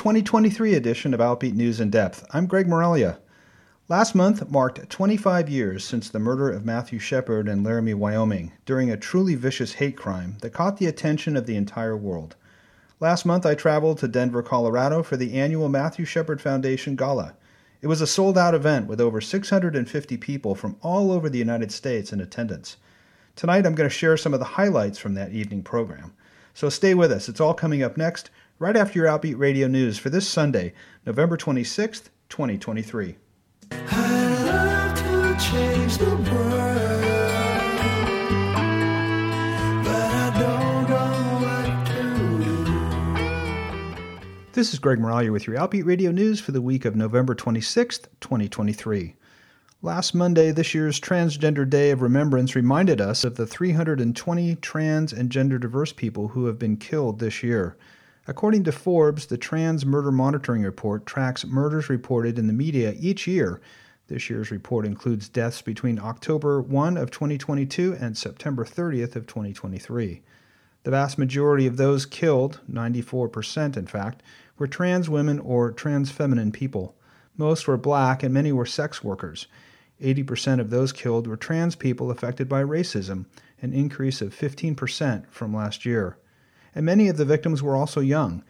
2023 edition of Outbeat News in Depth. I'm Greg Moralia. Last month marked 25 years since the murder of Matthew Shepard in Laramie, Wyoming, during a truly vicious hate crime that caught the attention of the entire world. Last month I traveled to Denver, Colorado for the annual Matthew Shepard Foundation Gala. It was a sold out event with over 650 people from all over the United States in attendance. Tonight I'm going to share some of the highlights from that evening program. So stay with us. It's all coming up next, right after your Outbeat Radio News for this Sunday, November 26th, 2023. This is Greg Moralia with your Outbeat Radio News for the week of November 26th, 2023. Last Monday, this year's Transgender Day of Remembrance reminded us of the 320 trans and gender diverse people who have been killed this year. According to Forbes, the Trans Murder Monitoring Report tracks murders reported in the media each year. This year's report includes deaths between October 1 of 2022 and September 30th of 2023. The vast majority of those killed, 94% in fact, were trans women or trans feminine people. Most were black and many were sex workers. 80% of those killed were trans people affected by racism, an increase of 15% from last year. And many of the victims were also young.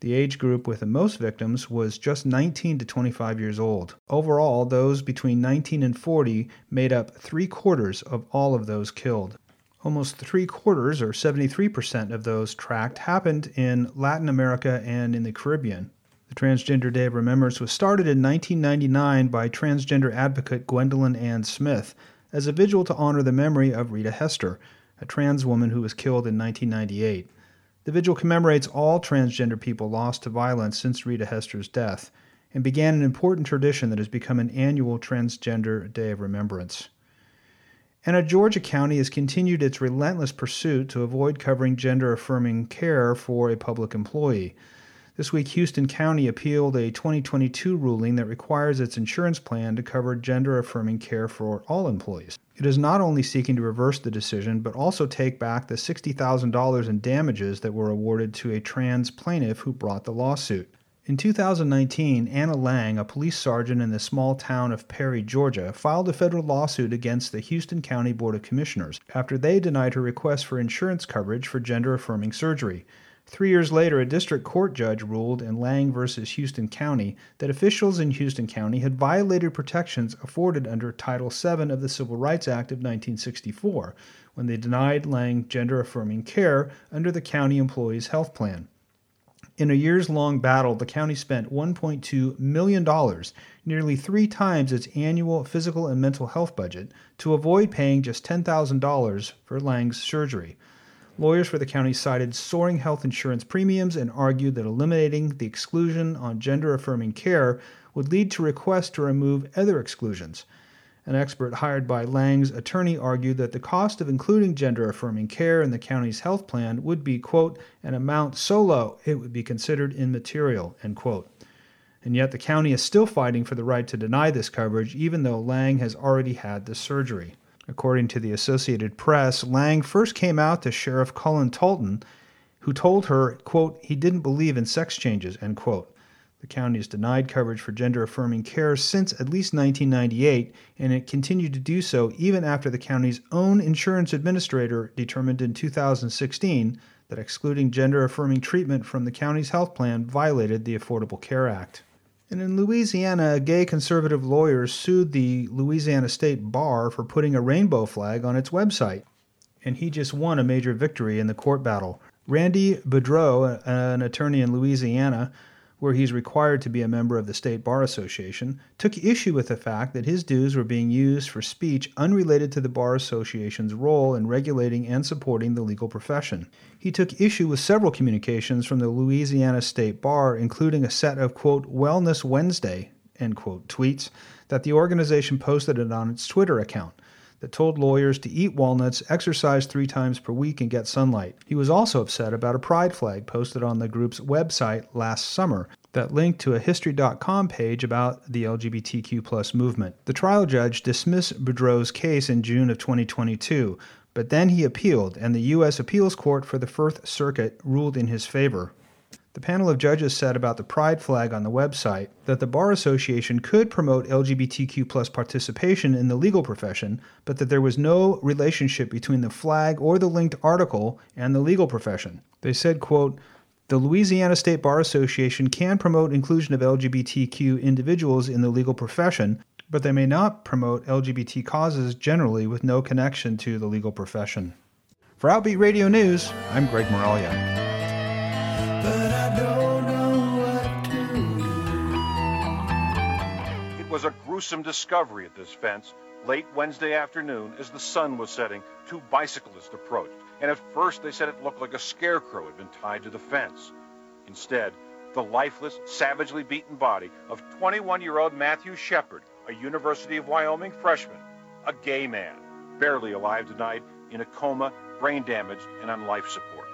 The age group with the most victims was just 19 to 25 years old. Overall, those between 19 and 40 made up three quarters of all of those killed. Almost three quarters, or 73% of those tracked, happened in Latin America and in the Caribbean. The Transgender Day of Remembrance was started in 1999 by transgender advocate Gwendolyn Ann Smith as a vigil to honor the memory of Rita Hester, a trans woman who was killed in 1998. The vigil commemorates all transgender people lost to violence since Rita Hester's death and began an important tradition that has become an annual Transgender Day of Remembrance. And a Georgia County has continued its relentless pursuit to avoid covering gender affirming care for a public employee. This week, Houston County appealed a 2022 ruling that requires its insurance plan to cover gender affirming care for all employees. It is not only seeking to reverse the decision, but also take back the $60,000 in damages that were awarded to a trans plaintiff who brought the lawsuit. In 2019, Anna Lange, a police sergeant in the small town of Perry, Georgia, filed a federal lawsuit against the Houston County Board of Commissioners after they denied her request for insurance coverage for gender affirming surgery. Three years later, a district court judge ruled in Lange v. Houston County that officials in Houston County had violated protections afforded under Title VII of the Civil Rights Act of 1964 when they denied Lange gender affirming care under the county employee's health plan. In a years long battle, the county spent $1.2 million, nearly three times its annual physical and mental health budget, to avoid paying just $10,000 for Lange's surgery. Lawyers for the county cited soaring health insurance premiums and argued that eliminating the exclusion on gender affirming care would lead to requests to remove other exclusions. An expert hired by Lange's attorney argued that the cost of including gender affirming care in the county's health plan would be, quote, an amount so low it would be considered immaterial, end quote. And yet the county is still fighting for the right to deny this coverage, even though Lange has already had the surgery. According to the Associated Press, Lange first came out to Sheriff Cullen Talton, who told her, quote, he didn't believe in sex changes, end quote. The county has denied coverage for gender affirming care since at least 1998, and it continued to do so even after the county's own insurance administrator determined in 2016 that excluding gender affirming treatment from the county's health plan violated the Affordable Care Act. And in Louisiana, a gay conservative lawyer sued the Louisiana State Bar for putting a rainbow flag on its website. And he just won a major victory in the court battle. Randy Boudreaux, an attorney in Louisiana, where he's required to be a member of the State Bar Association, took issue with the fact that his dues were being used for speech unrelated to the Bar Association's role in regulating and supporting the legal profession. He took issue with several communications from the Louisiana State Bar, including a set of, quote, Wellness Wednesday, end quote, tweets that the organization posted on its Twitter account that told lawyers to eat walnuts, exercise three times per week, and get sunlight. He was also upset about a pride flag posted on the group's website last summer that linked to a History.com page about the LGBTQ movement. The trial judge dismissed Boudreaux's case in June of 2022, but then he appealed, and the U.S. Appeals Court for the First Circuit ruled in his favor. The panel of judges said about the pride flag on the website that the Bar Association could promote LGBTQ plus participation in the legal profession, but that there was no relationship between the flag or the linked article and the legal profession. They said, quote, the Louisiana State Bar Association can promote inclusion of LGBTQ individuals in the legal profession, but they may not promote LGBT causes generally with no connection to the legal profession. For Outbeat Radio News, I'm Greg Moralia. Was a gruesome discovery at this fence late Wednesday afternoon as the sun was setting. Two bicyclists approached, and at first they said it looked like a scarecrow had been tied to the fence. Instead, the lifeless, savagely beaten body of 21 year old Matthew Shepard, a University of Wyoming freshman, a gay man, barely alive tonight, in a coma, brain damaged, and on life support.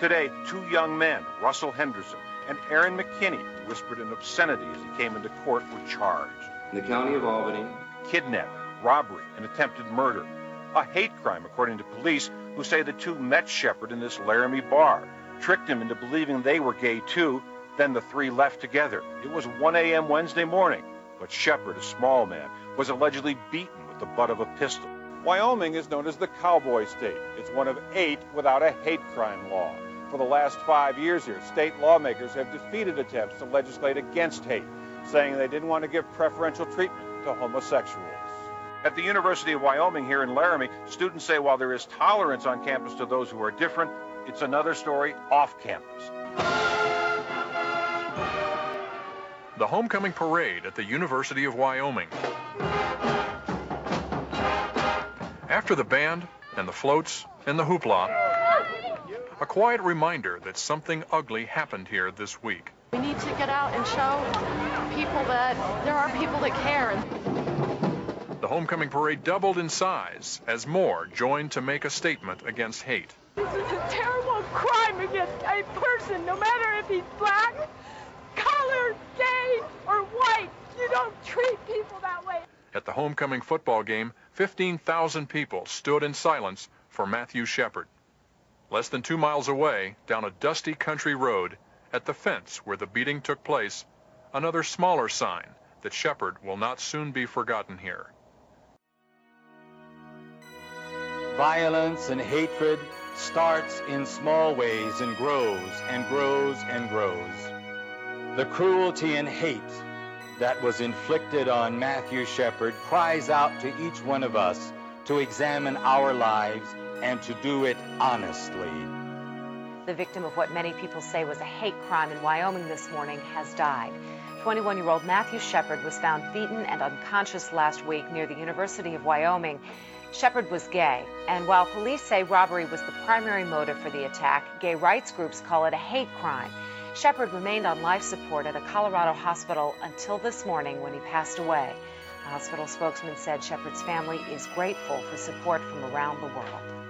Today, two young men, Russell Henderson and Aaron McKinney whispered an obscenity as he came into court were charged. In the county of Albany. Kidnapping, robbery, and attempted murder. A hate crime, according to police, who say the two met Shepard in this Laramie bar, tricked him into believing they were gay too, then the three left together. It was 1 a.m. Wednesday morning, but Shepard, a small man, was allegedly beaten with the butt of a pistol. Wyoming is known as the cowboy state. It's one of eight without a hate crime law. For the last five years here, state lawmakers have defeated attempts to legislate against hate, saying they didn't want to give preferential treatment to homosexuals. At the University of Wyoming here in Laramie, students say while there is tolerance on campus to those who are different, it's another story off campus. The homecoming parade at the University of Wyoming. After the band and the floats and the hoopla, a quiet reminder that something ugly happened here this week. We need to get out and show people that there are people that care. The homecoming parade doubled in size as more joined to make a statement against hate. This is a terrible crime against a person, no matter if he's black, colored, gay, or white. You don't treat people that way. At the homecoming football game, 15,000 people stood in silence for Matthew Shepard. Less than two miles away, down a dusty country road, at the fence where the beating took place, another smaller sign that Shepard will not soon be forgotten here. Violence and hatred starts in small ways and grows and grows and grows. The cruelty and hate that was inflicted on Matthew Shepard cries out to each one of us to examine our lives and to do it honestly. The victim of what many people say was a hate crime in Wyoming this morning has died. 21 year old Matthew Shepard was found beaten and unconscious last week near the University of Wyoming. Shepard was gay, and while police say robbery was the primary motive for the attack, gay rights groups call it a hate crime. Shepard remained on life support at a Colorado hospital until this morning when he passed away. A hospital spokesman said Shepard's family is grateful for support from around the world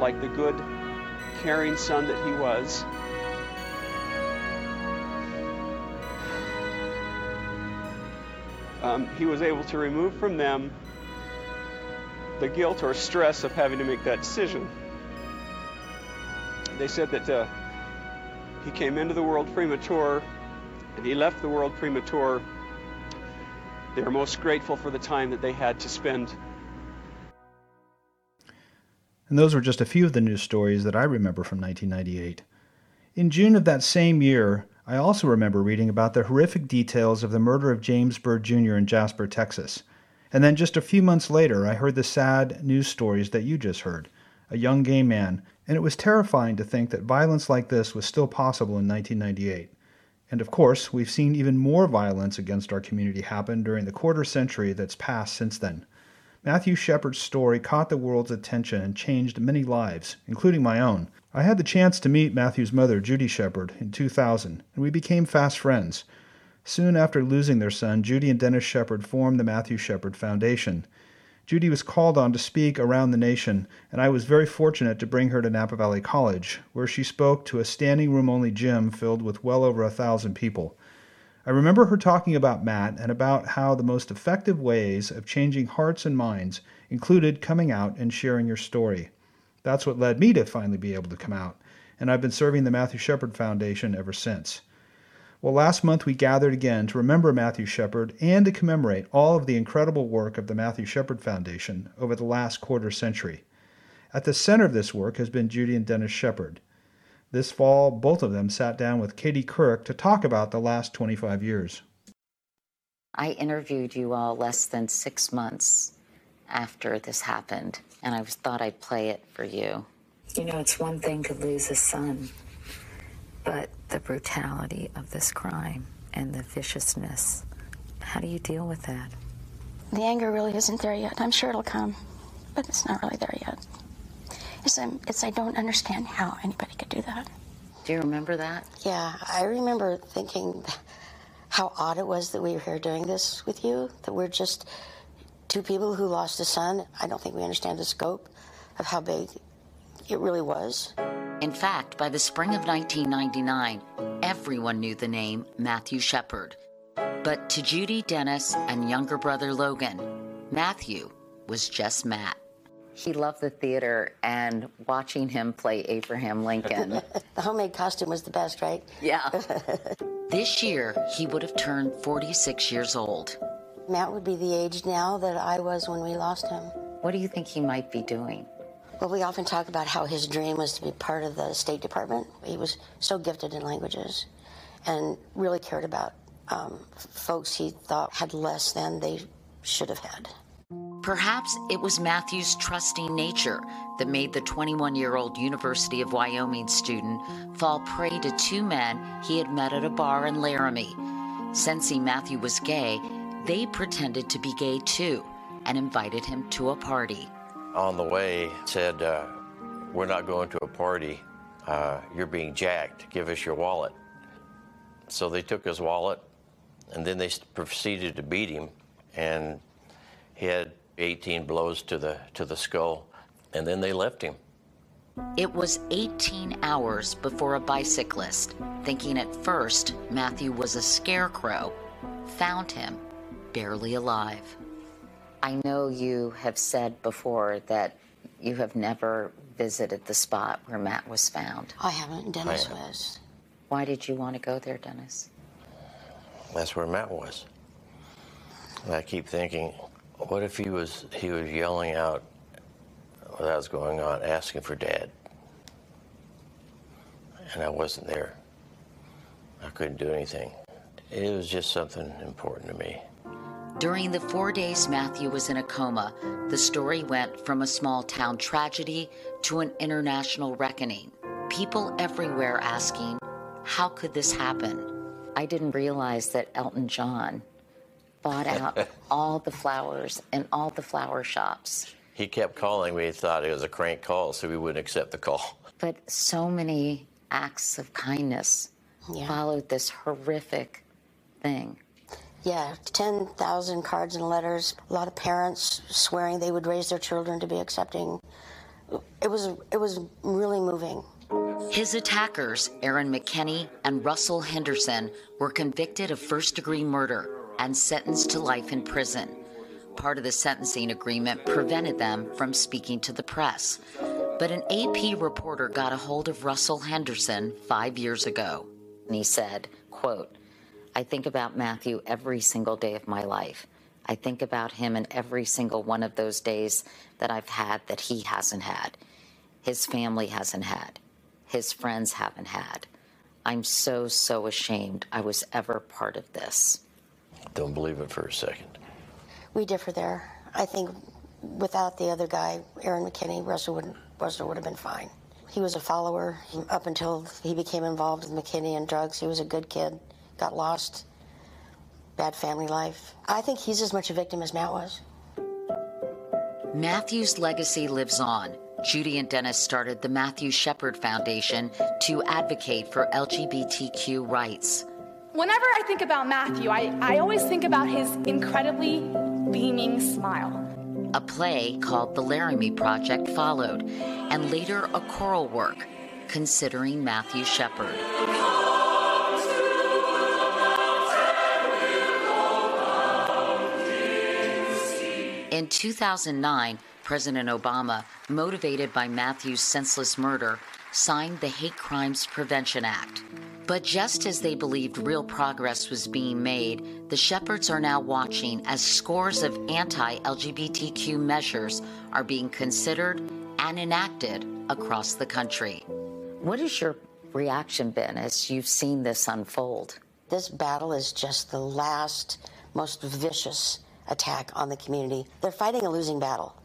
like the good, caring son that he was. Um, he was able to remove from them the guilt or stress of having to make that decision. They said that uh, he came into the world premature and he left the world premature. They are most grateful for the time that they had to spend and those were just a few of the news stories that I remember from 1998. In June of that same year, I also remember reading about the horrific details of the murder of James Byrd Jr. in Jasper, Texas. And then just a few months later, I heard the sad news stories that you just heard a young gay man, and it was terrifying to think that violence like this was still possible in 1998. And of course, we've seen even more violence against our community happen during the quarter century that's passed since then. Matthew Shepard's story caught the world's attention and changed many lives, including my own. I had the chance to meet Matthew's mother, Judy Shepard, in 2000, and we became fast friends. Soon after losing their son, Judy and Dennis Shepard formed the Matthew Shepard Foundation. Judy was called on to speak around the nation, and I was very fortunate to bring her to Napa Valley College, where she spoke to a standing room only gym filled with well over a thousand people. I remember her talking about Matt and about how the most effective ways of changing hearts and minds included coming out and sharing your story. That's what led me to finally be able to come out. and I've been serving the Matthew Shepard Foundation ever since. Well, last month we gathered again to remember Matthew Shepard and to commemorate all of the incredible work of the Matthew Shepard Foundation over the last quarter century. At the center of this work has been Judy and Dennis Shepard. This fall, both of them sat down with Katie Couric to talk about the last 25 years. I interviewed you all less than six months after this happened, and I thought I'd play it for you. You know, it's one thing to lose a son, but the brutality of this crime and the viciousness, how do you deal with that? The anger really isn't there yet. I'm sure it'll come, but it's not really there yet. It's, um, it's I don't understand how anybody could do that. Do you remember that? Yeah, I remember thinking how odd it was that we were here doing this with you, that we're just two people who lost a son. I don't think we understand the scope of how big it really was. In fact, by the spring of 1999, everyone knew the name Matthew Shepard. But to Judy Dennis and younger brother Logan, Matthew was just Matt. He loved the theater and watching him play Abraham Lincoln. the homemade costume was the best, right? Yeah. this year, he would have turned 46 years old. Matt would be the age now that I was when we lost him. What do you think he might be doing? Well, we often talk about how his dream was to be part of the State Department. He was so gifted in languages and really cared about um, folks he thought had less than they should have had. Perhaps it was Matthew's trusting nature that made the 21 year old University of Wyoming student fall prey to two men he had met at a bar in Laramie. Sensing Matthew was gay, they pretended to be gay too and invited him to a party on the way said, uh, We're not going to a party. Uh, you're being jacked. Give us your wallet. So they took his wallet and then they proceeded to beat him. And he had 18 blows to the, to the skull. And then they left him. It was 18 hours before a bicyclist, thinking at first Matthew was a scarecrow, found him barely alive. I know you have said before that you have never visited the spot where Matt was found. I haven't. Dennis I was. Why did you want to go there, Dennis? That's where Matt was. And I keep thinking, what if he was he was yelling out what was going on, asking for dad? And I wasn't there. I couldn't do anything. It was just something important to me. During the four days Matthew was in a coma, the story went from a small town tragedy to an international reckoning. People everywhere asking, How could this happen? I didn't realize that Elton John bought out all the flowers and all the flower shops. He kept calling. We thought it was a crank call, so we wouldn't accept the call. But so many acts of kindness yeah. followed this horrific thing. Yeah, 10,000 cards and letters. A lot of parents swearing they would raise their children to be accepting. It was it was really moving. His attackers, Aaron McKinney and Russell Henderson, were convicted of first degree murder and sentenced to life in prison. Part of the sentencing agreement prevented them from speaking to the press. But an AP reporter got a hold of Russell Henderson five years ago. And he said, quote, I think about Matthew every single day of my life. I think about him in every single one of those days that I've had that he hasn't had, his family hasn't had, his friends haven't had. I'm so, so ashamed I was ever part of this. Don't believe it for a second. We differ there. I think without the other guy, Aaron McKinney, Russell would, Russell would have been fine. He was a follower up until he became involved with McKinney and drugs. He was a good kid got lost, bad family life. I think he's as much a victim as Matt was. Matthew's legacy lives on. Judy and Dennis started the Matthew Shepard Foundation to advocate for LGBTQ rights. Whenever I think about Matthew, I, I always think about his incredibly beaming smile. A play called The Laramie Project followed, and later a choral work considering Matthew Shepard. In 2009, President Obama, motivated by Matthew's senseless murder, signed the Hate Crimes Prevention Act. But just as they believed real progress was being made, the Shepards are now watching as scores of anti LGBTQ measures are being considered and enacted across the country. What has your reaction been as you've seen this unfold? This battle is just the last, most vicious attack on the community. They're fighting a losing battle.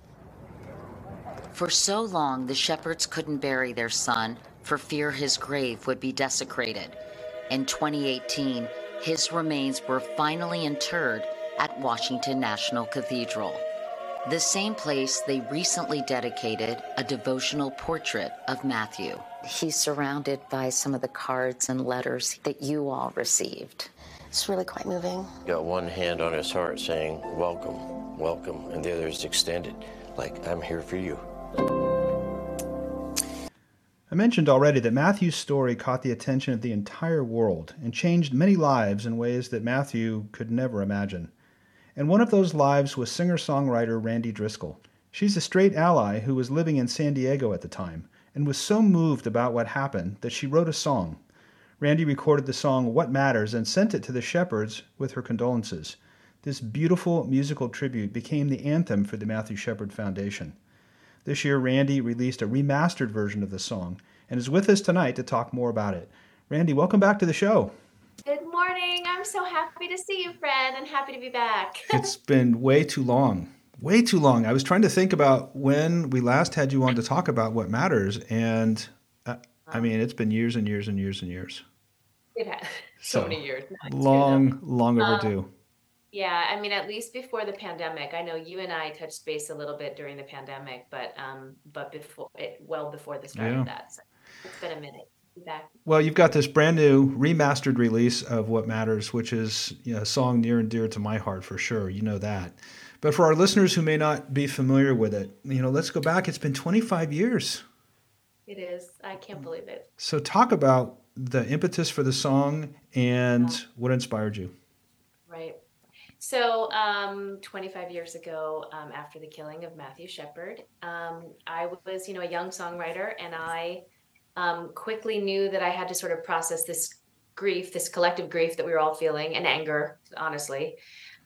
For so long, the Shepards couldn't bury their son for fear his grave would be desecrated. In 2018, his remains were finally interred at Washington National Cathedral, the same place they recently dedicated a devotional portrait of Matthew. He's surrounded by some of the cards and letters that you all received. It's really quite moving. Got one hand on his heart saying, Welcome, welcome, and the other is extended, like, I'm here for you. I mentioned already that Matthew's story caught the attention of the entire world and changed many lives in ways that Matthew could never imagine. And one of those lives was singer songwriter Randi Driscoll. She's a straight ally who was living in San Diego at the time and was so moved about what happened that she wrote a song. Randy recorded the song What Matters and sent it to the Shepards with her condolences. This beautiful musical tribute became the anthem for the Matthew Shepard Foundation. This year, Randi released a remastered version of the song and is with us tonight to talk more about it. Randi, welcome back to the show. Good morning. I'm so happy to see you, Fred, and happy to be back. it's been way too long. Way too long. I was trying to think about when we last had you on to talk about what matters, and uh, I mean, it's been years and years and years and years. It has so, so many years. Long, long overdue. Um, yeah, I mean, at least before the pandemic, I know you and I touched base a little bit during the pandemic, but um, but before it, well before the start yeah. of that, so it's been a minute. Back. Well, you've got this brand new remastered release of What Matters, which is you know, a song near and dear to my heart for sure. You know that. But for our listeners who may not be familiar with it, you know, let's go back. It's been 25 years. It is. I can't believe it. So, talk about the impetus for the song and yeah. what inspired you. So, um, 25 years ago, um, after the killing of Matthew Shepard, um, I was, you know, a young songwriter, and I um, quickly knew that I had to sort of process this grief, this collective grief that we were all feeling, and anger, honestly.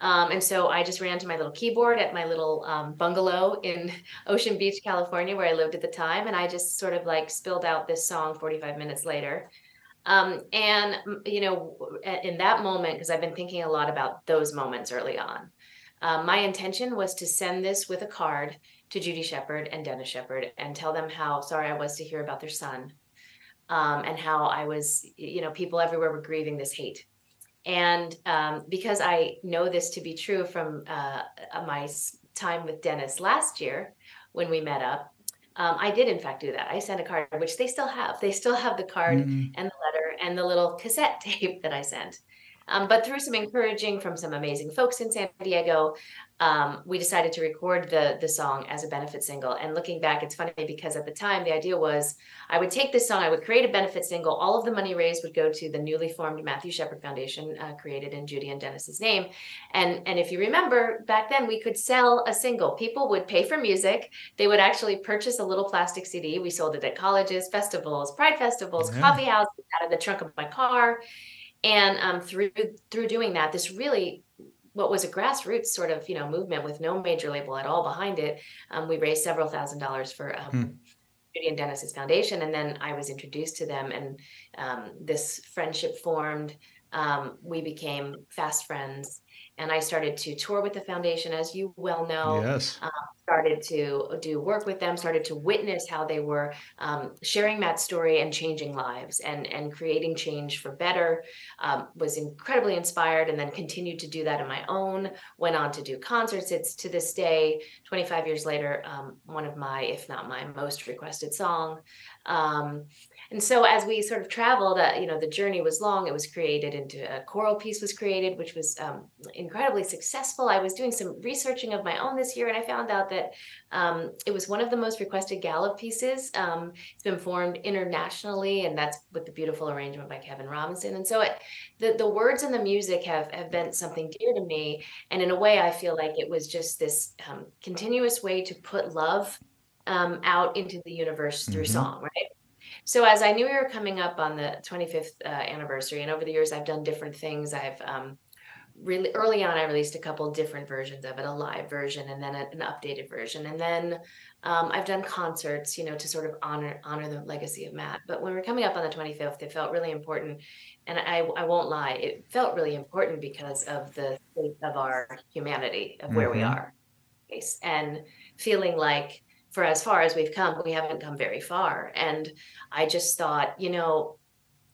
Um, and so I just ran to my little keyboard at my little um, bungalow in Ocean Beach, California, where I lived at the time, and I just sort of like spilled out this song 45 minutes later. Um, and, you know, in that moment, because I've been thinking a lot about those moments early on, um, my intention was to send this with a card to Judy Shepard and Dennis Shepard and tell them how sorry I was to hear about their son um, and how I was, you know, people everywhere were grieving this hate. And um, because I know this to be true from uh, my time with Dennis last year when we met up, um, I did in fact do that. I sent a card, which they still have. They still have the card mm-hmm. and the letter and the little cassette tape that I sent. Um, but through some encouraging from some amazing folks in San Diego, um, we decided to record the the song as a benefit single. And looking back, it's funny because at the time the idea was I would take this song, I would create a benefit single. All of the money raised would go to the newly formed Matthew Shepard Foundation, uh, created in Judy and Dennis's name. And and if you remember back then, we could sell a single. People would pay for music. They would actually purchase a little plastic CD. We sold it at colleges, festivals, pride festivals, yeah. coffee houses, out of the trunk of my car. And um, through through doing that, this really what was a grassroots sort of you know movement with no major label at all behind it. Um, we raised several thousand dollars for um, hmm. Judy and Dennis's foundation, and then I was introduced to them, and um, this friendship formed. Um, we became fast friends, and I started to tour with the foundation, as you well know. Yes. Um, started to do work with them, started to witness how they were um, sharing Matt's story and changing lives and and creating change for better. Um, was incredibly inspired, and then continued to do that on my own. Went on to do concerts. It's to this day, 25 years later, um, one of my, if not my most requested song. And so as we sort of traveled, uh, you know, the journey was long. It was created into a choral piece was created, which was um, incredibly successful. I was doing some researching of my own this year, and I found out that um, it was one of the most requested GALA pieces. Um, it's been formed internationally, and that's with the beautiful arrangement by Kevin Robinson. And so, it, the the words and the music have have been something dear to me, and in a way, I feel like it was just this um, continuous way to put love um, out into the universe through mm-hmm. song, right? So as I knew we were coming up on the 25th uh, anniversary, and over the years I've done different things. I've um, really early on I released a couple different versions of it, a live version and then an updated version, and then um, I've done concerts, you know, to sort of honor honor the legacy of Matt. But when we're coming up on the 25th, it felt really important, and I I won't lie, it felt really important because of the state of our humanity, of where mm-hmm. we are, and feeling like for as far as we've come, we haven't come very far. And I just thought, you know,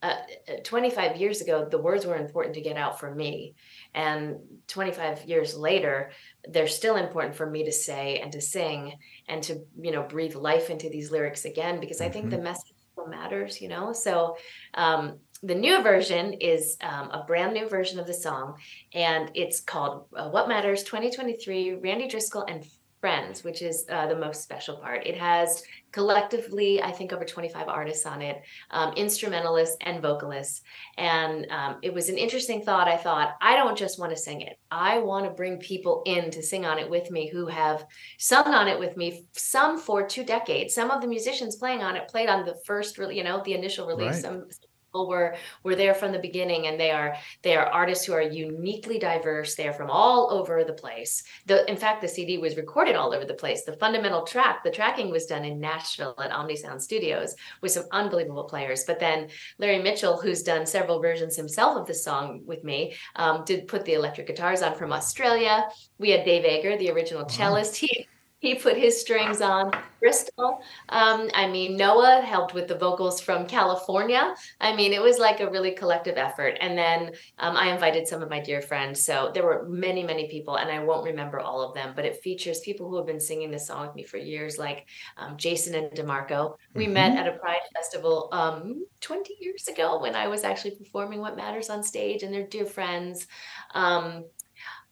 uh, uh 25 years ago, the words were important to get out for me. And 25 years later, they're still important for me to say and to sing and to, you know, breathe life into these lyrics again, because I think the mm-hmm. message still matters, you know? So, um, the new version is um, a brand new version of the song, and it's called uh, What Matters 2023 Randi Driscoll and Friends, which is uh, the most special part. It has collectively, I think, over 25 artists on it, um, instrumentalists and vocalists. And um, it was an interesting thought. I thought, I don't just want to sing it, I want to bring people in to sing on it with me who have sung on it with me, some for two decades. Some of the musicians playing on it played on the first, you know, the initial release. Right. Some people were were there from the beginning and they are they are artists who are uniquely diverse. They are from all over the place. The in fact the cd was recorded all over the place. The fundamental track the tracking was done in nashville at omnisound studios with some unbelievable players. But then larry mitchell who's done several versions himself of the song with me um, did put the electric guitars on from australia. We had dave Eggar, the original cellist. He he put his strings on Bristol. Um, I mean, Noah helped with the vocals from California. I mean, it was like a really collective effort. And then um, I invited some of my dear friends. So there were many, many people, and I won't remember all of them, but it features people who have been singing this song with me for years, like um, Jason and DeMarco. We mm-hmm. met at a Pride Festival um, 20 years ago when I was actually performing What Matters on stage, and they're dear friends. Um,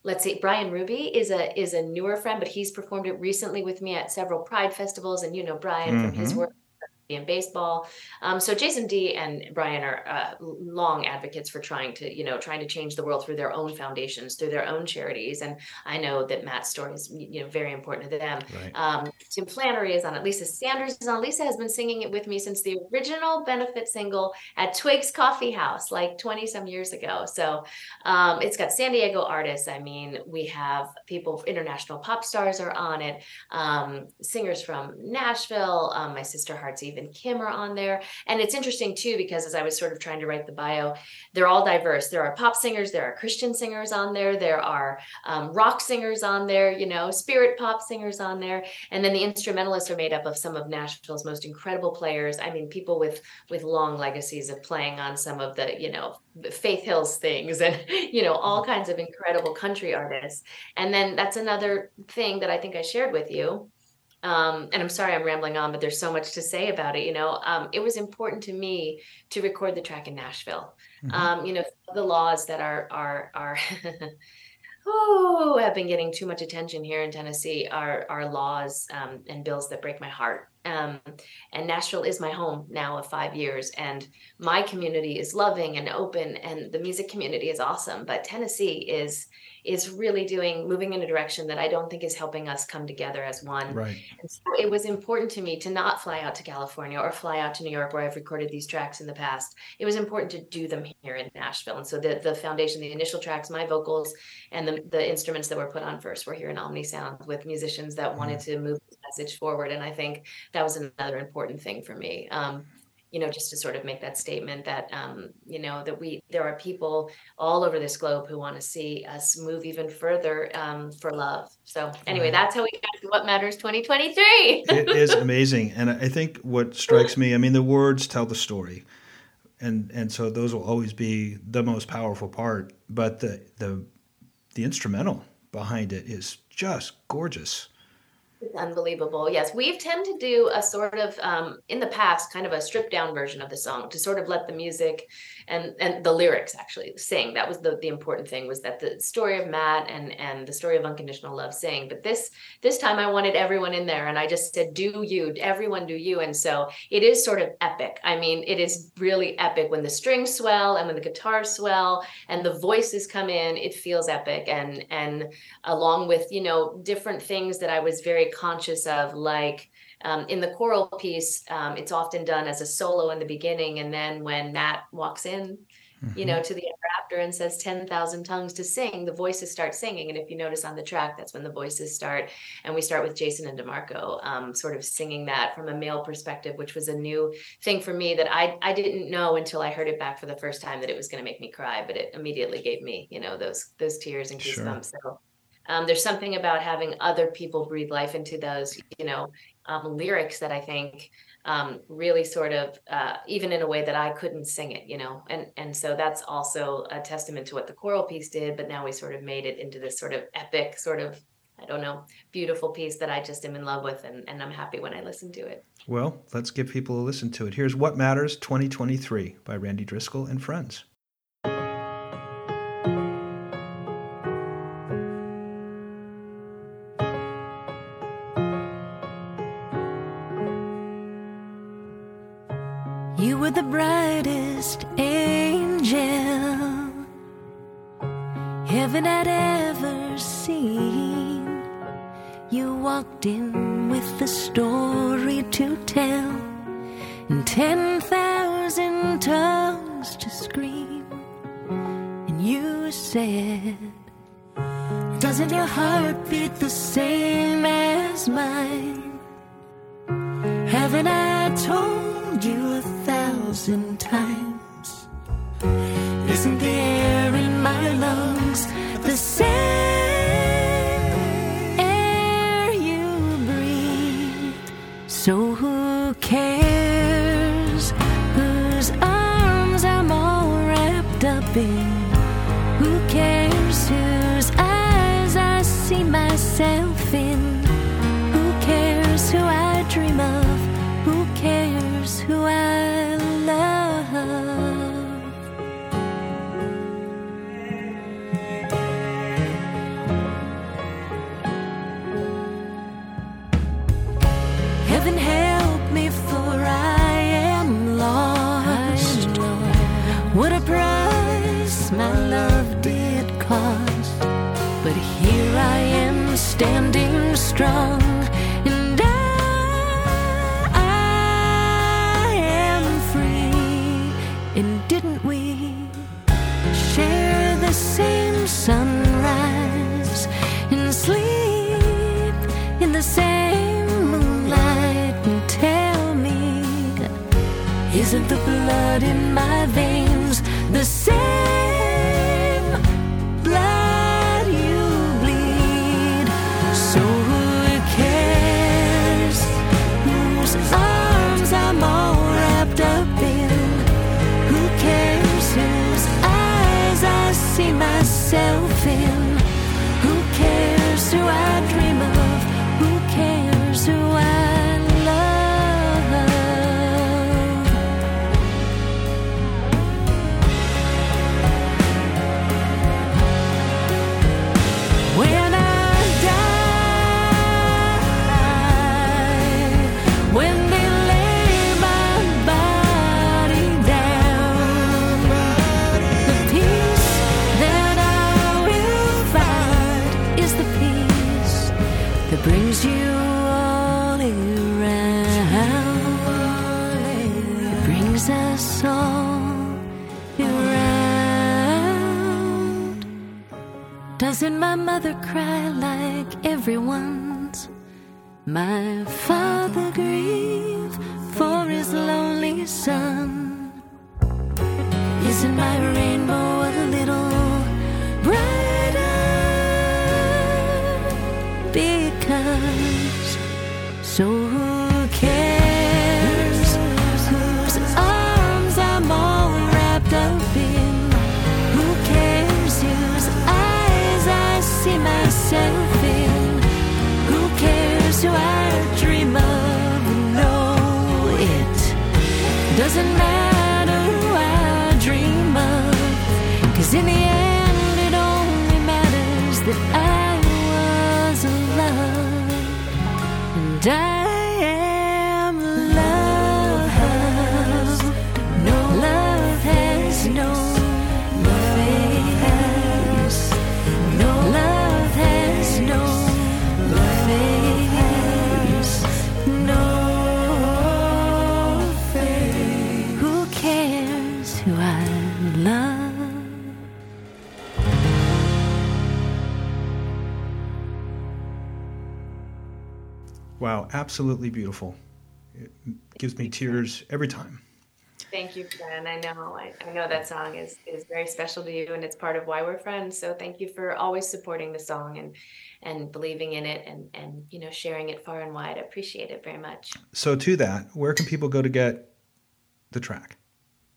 let's see brian ruby is a is a newer friend but he's performed it recently with me at several pride festivals and you know brian mm-hmm. from his mm-hmm. work in baseball. Um, so Jason D and Brian are uh, long advocates for trying to, you know, trying to change the world through their own foundations, through their own charities. And I know that Matt's story is, you know, very important to them. Right. Um, Tim Flannery is on it. Lisa Sanders is on. Lisa has been singing it with me since the original benefit single at Twiggs Coffee House, like 20 some years ago. So um, it's got San Diego artists. I mean, we have people, international pop stars are on it, um, singers from Nashville. Um, my sister Hearts even and Kim are on there. And it's interesting too, because as I was sort of trying to write the bio, they're all diverse. There are pop singers, there are Christian singers on there, there are um, rock singers on there, you know, spirit pop singers on there. And then the instrumentalists are made up of some of Nashville's most incredible players. I mean, people with with long legacies of playing on some of the, you know, Faith Hills things and, you know, all kinds of incredible country artists. And then that's another thing that I think I shared with you um, and I'm sorry I'm rambling on, but there's so much to say about it. You know, um, it was important to me to record the track in Nashville. Mm-hmm. Um, you know, the laws that are are are oh have been getting too much attention here in Tennessee are are laws um, and bills that break my heart. Um, and Nashville is my home now of five years, and my community is loving and open, and the music community is awesome. But Tennessee is is really doing moving in a direction that I don't think is helping us come together as one. Right. And so it was important to me to not fly out to California or fly out to New York where I've recorded these tracks in the past. It was important to do them here in Nashville. And so the the foundation, the initial tracks, my vocals and the, the instruments that were put on first were here in Omni Sound with musicians that wanted mm-hmm. to move message forward. And I think that was another important thing for me. Um, you know, just to sort of make that statement that, um, you know, that we, there are people all over this globe who want to see us move even further um, for love. So anyway, that's how we got to what matters 2023. it is amazing. And I think what strikes me, I mean, the words tell the story. And, and so those will always be the most powerful part, but the, the, the instrumental behind it is just gorgeous. It's unbelievable. Yes, we've tend to do a sort of um, in the past, kind of a stripped down version of the song to sort of let the music and and the lyrics actually sing. That was the the important thing was that the story of Matt and and the story of unconditional love sing. But this this time I wanted everyone in there, and I just said, "Do you? Everyone, do you?" And so it is sort of epic. I mean, it is really epic when the strings swell and when the guitars swell and the voices come in. It feels epic, and and along with you know different things that I was very conscious of, like um, in the choral piece, um, it's often done as a solo in the beginning, and then when Matt walks in, mm-hmm. you know, mm-hmm. to the after and says 10,000 tongues to sing, the voices start singing. And if you notice on the track, that's when the voices start. And we start with Jason and DeMarco um, sort of singing that from a male perspective, which was a new thing for me that I, I didn't know until I heard it back for the first time that it was going to make me cry, but it immediately gave me, you know, those, those tears and goosebumps. Sure. So um, there's something about having other people breathe life into those, you know, um, lyrics that I think um, really sort of, uh, even in a way that I couldn't sing it, you know, and and so that's also a testament to what the choral piece did. But now we sort of made it into this sort of epic, sort of, I don't know, beautiful piece that I just am in love with, and and I'm happy when I listen to it. Well, let's give people a listen to it. Here's "What Matters" 2023 by Randi Driscoll and friends. Standing strong. And I, am free. And didn't we share the same sunrise and sleep in the same moonlight? And tell me, isn't the blood in my veins the same? Myself my mother cry like everyone's? My father grieve for his lonely son. Isn't my rainbow Wow, absolutely beautiful. It gives me tears every time. Thank you, friend. I know. I, I know that song is is very special to you, and it's part of why we're friends. So thank you for always supporting the song and and believing in it, and and you know sharing it far and wide. I appreciate it very much. So, to that, where can people go to get the track?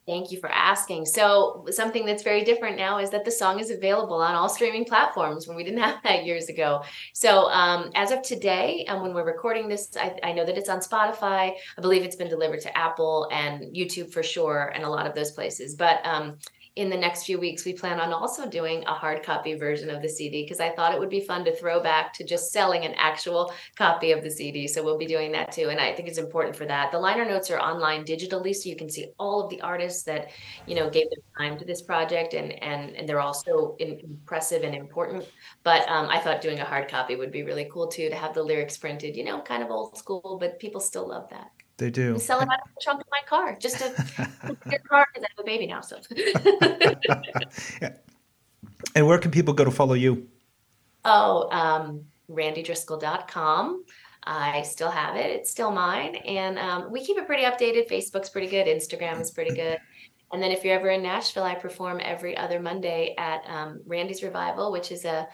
Thank you for asking. So, something that's very different now is that the song is available on all streaming platforms when we didn't have that years ago. So, um, as of today, and when we're recording this, I, I know that it's on Spotify. I believe it's been delivered to Apple and YouTube for sure, and a lot of those places. But um, in the next few weeks, we plan on also doing a hard copy version of the CD because I thought it would be fun to throw back to just selling an actual copy of the CD. So we'll be doing that too. And I think it's important for that. The liner notes are online digitally, so you can see all of the artists that, you know, gave their time to this project and and, and they're all so impressive and important. But um, I thought doing a hard copy would be really cool too to have the lyrics printed, you know, kind of old school, but people still love that. They do. We sell it out of the trunk of my car just to a car because I have a baby now. So yeah. And where can people go to follow you? Oh, um, randidriscoll.com. I still have it. It's still mine. And um, we keep it pretty updated. Facebook's pretty good. Instagram is pretty good. And then if you're ever in Nashville, I perform every other Monday at um, Randi's Revival, which is a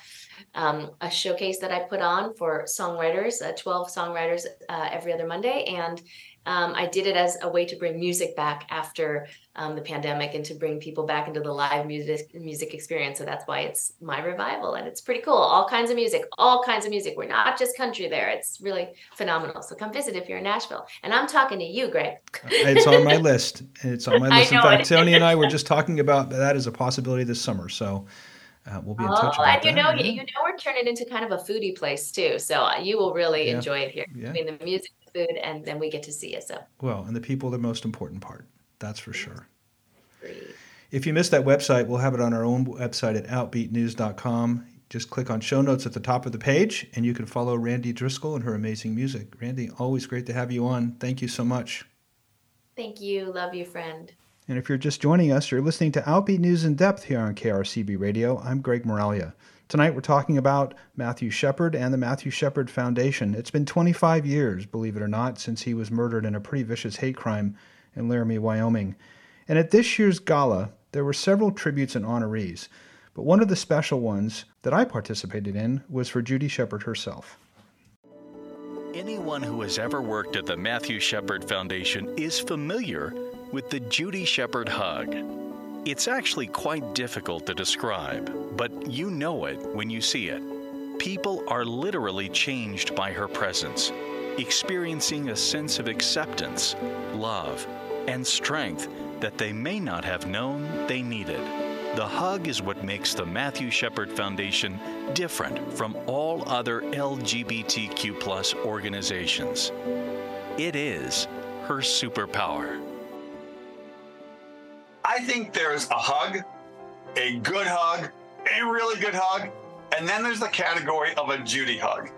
um, a showcase that I put on for songwriters, uh, 12 songwriters uh, every other Monday. And um, I did it as a way to bring music back after um, the pandemic and to bring people back into the live music music experience. So that's why it's my revival, and it's pretty cool. All kinds of music, all kinds of music. We're not just country there. It's really phenomenal. So come visit if you're in Nashville. And I'm talking to you, Greg. It's on my list. It's on my list. In fact. Tony and I were just talking about that as a possibility this summer. So uh, we'll be in touch Oh, about and you that. know, you, you know, we're turning into kind of a foodie place too. So uh, you will really Yeah. enjoy it here. Yeah. I mean, the music, the food, and then we get to see you. So Well, and the people are the most important part. That's for sure. If you missed that website, we'll have it on our own website at outbeatnews.com. Just click on show notes at the top of the page, and you can follow Randi Driscoll and her amazing music. Randi, always great to have you on. Thank you so much. thank you. Love you, friend. And if you're just joining us, you're listening to Outbeat News in Depth here on KRCB Radio. I'm Greg Miraglia. Tonight we're talking about Matthew Shepard and the Matthew Shepard Foundation. It's been 25 years, believe it or not, since he was murdered in a pretty vicious hate crime in Laramie, Wyoming. And at this year's gala, there were several tributes and honorees. But one of the special ones that I participated in was for Judy Shepard herself. Anyone who has ever worked at the Matthew Shepard Foundation is familiar with the Judy Shepard hug. It's actually quite difficult to describe, but you know it when you see it. People are literally changed by her presence, experiencing a sense of acceptance, love, and strength that they may not have known they needed. The hug is what makes the Matthew Shepard Foundation different from all other LGBTQ organizations. It is her superpower. I think there's a hug, a good hug, a really good hug, and then there's the category of a Judy hug.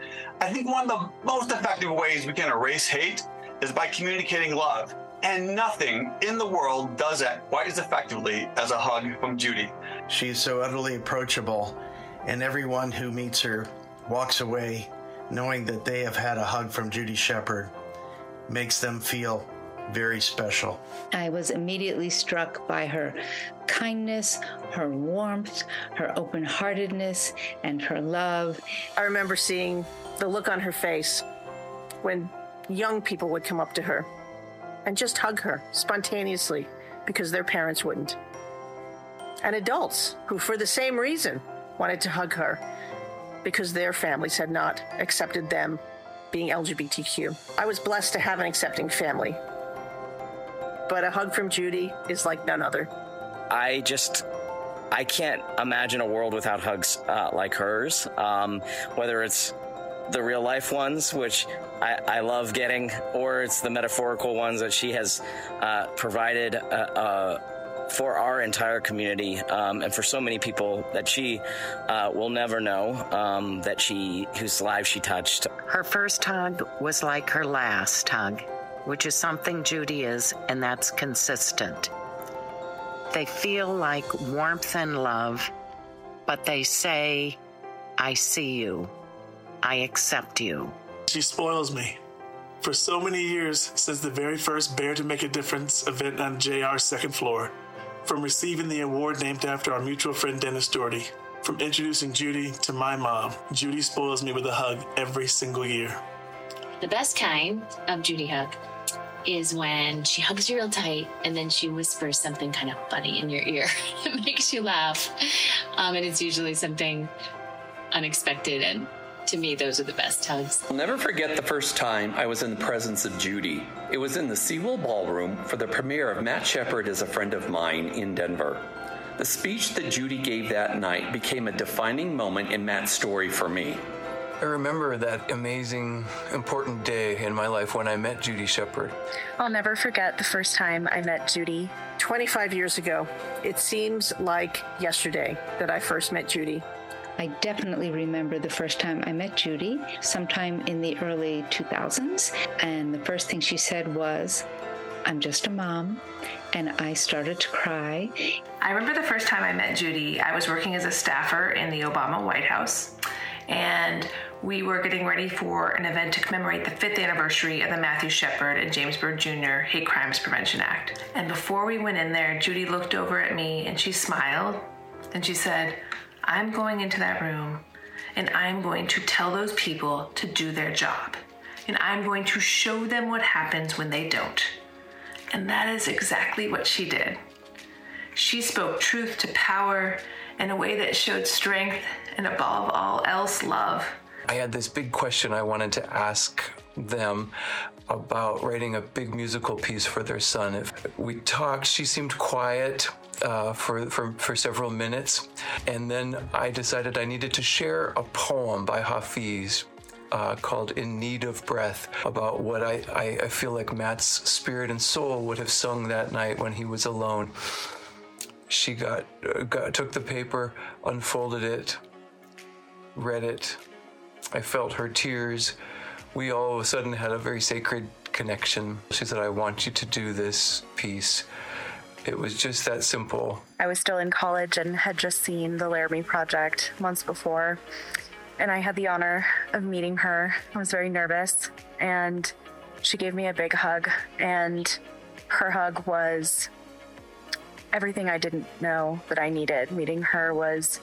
I think one of the most effective ways we can erase hate is by communicating love. And nothing in the world does that quite as effectively as a hug from Judy. She's so utterly approachable, and everyone who meets her walks away knowing that they have had a hug from Judy Shepard. Makes them feel very special. I was immediately struck by her kindness, her warmth, her open heartedness, and her love. I remember seeing the look on her face when young people would come up to her and just hug her spontaneously because their parents wouldn't. And adults who, for the same reason, wanted to hug her because their families had not accepted them being LGBTQ. I was blessed to have an accepting family. But a hug from Judy is like none other. I just I can't imagine a world without hugs uh, like hers. Um, whether it's the real life ones, which I, I, love getting, or it's the metaphorical ones that she has uh, provided. Uh, uh for our entire community um, and for so many people that she uh, will never know um, that she whose lives she touched her first hug was like her last hug which is something judy is and that's consistent they feel like warmth and love, but they say, I see you. I accept you. She spoils me. For so many years, since the very first Bear to Make a Difference event on JR's second floor, from receiving the award named after our mutual friend Dennis Doherty, from introducing Judy to my mom, Judy spoils me with a hug every single year. The best kind of Judy hug is when she hugs you real tight and then she whispers something kind of funny in your ear. it makes you laugh. Um, and it's usually something unexpected. And to me, those are the best hugs. I'll never forget the first time I was in the presence of Judy. It was in the Seawell Ballroom for the premiere of Matt Shepard is a Friend of Mine in Denver. The speech that Judy gave that night became a defining moment in Matt's story for me. I remember that amazing, important day in my life when I met Judy Shepard. I'll never forget the first time I met Judy. 25 years ago. It seems like yesterday that I first met Judy. I definitely remember the first time I met Judy, sometime in the early 2000s. And the first thing she said was, I'm just a mom. And I started to cry. I remember the first time I met Judy, I was working as a staffer in the Obama White House and we were getting ready for an event to commemorate the fifth anniversary of the Matthew Shepard and James Byrd Jr. Hate Crimes Prevention Act. And before we went in there, Judy looked over at me and she smiled and she said, I'm going into that room and I'm going to tell those people to do their job. And I'm going to show them what happens when they don't. And that is exactly what she did. She spoke truth to power in a way that showed strength and above all else, love. I had this big question I wanted to ask them about writing a big musical piece for their son. If we talked, she seemed quiet uh, for, for, for several minutes, and then I decided I needed to share a poem by Hafiz. Uh, called In Need of Breath, about what I, I, I feel like Matt's spirit and soul would have sung that night when he was alone. She got, uh, got took the paper, unfolded it, read it. I felt her tears. We all of a sudden had a very sacred connection. She said, I want you to do this piece. It was just that simple. I was still in college and had just seen the Laramie Project months before. And I had the honor of meeting her. I was very nervous. And she gave me a big hug. And her hug was everything I didn't know that I needed. Meeting her was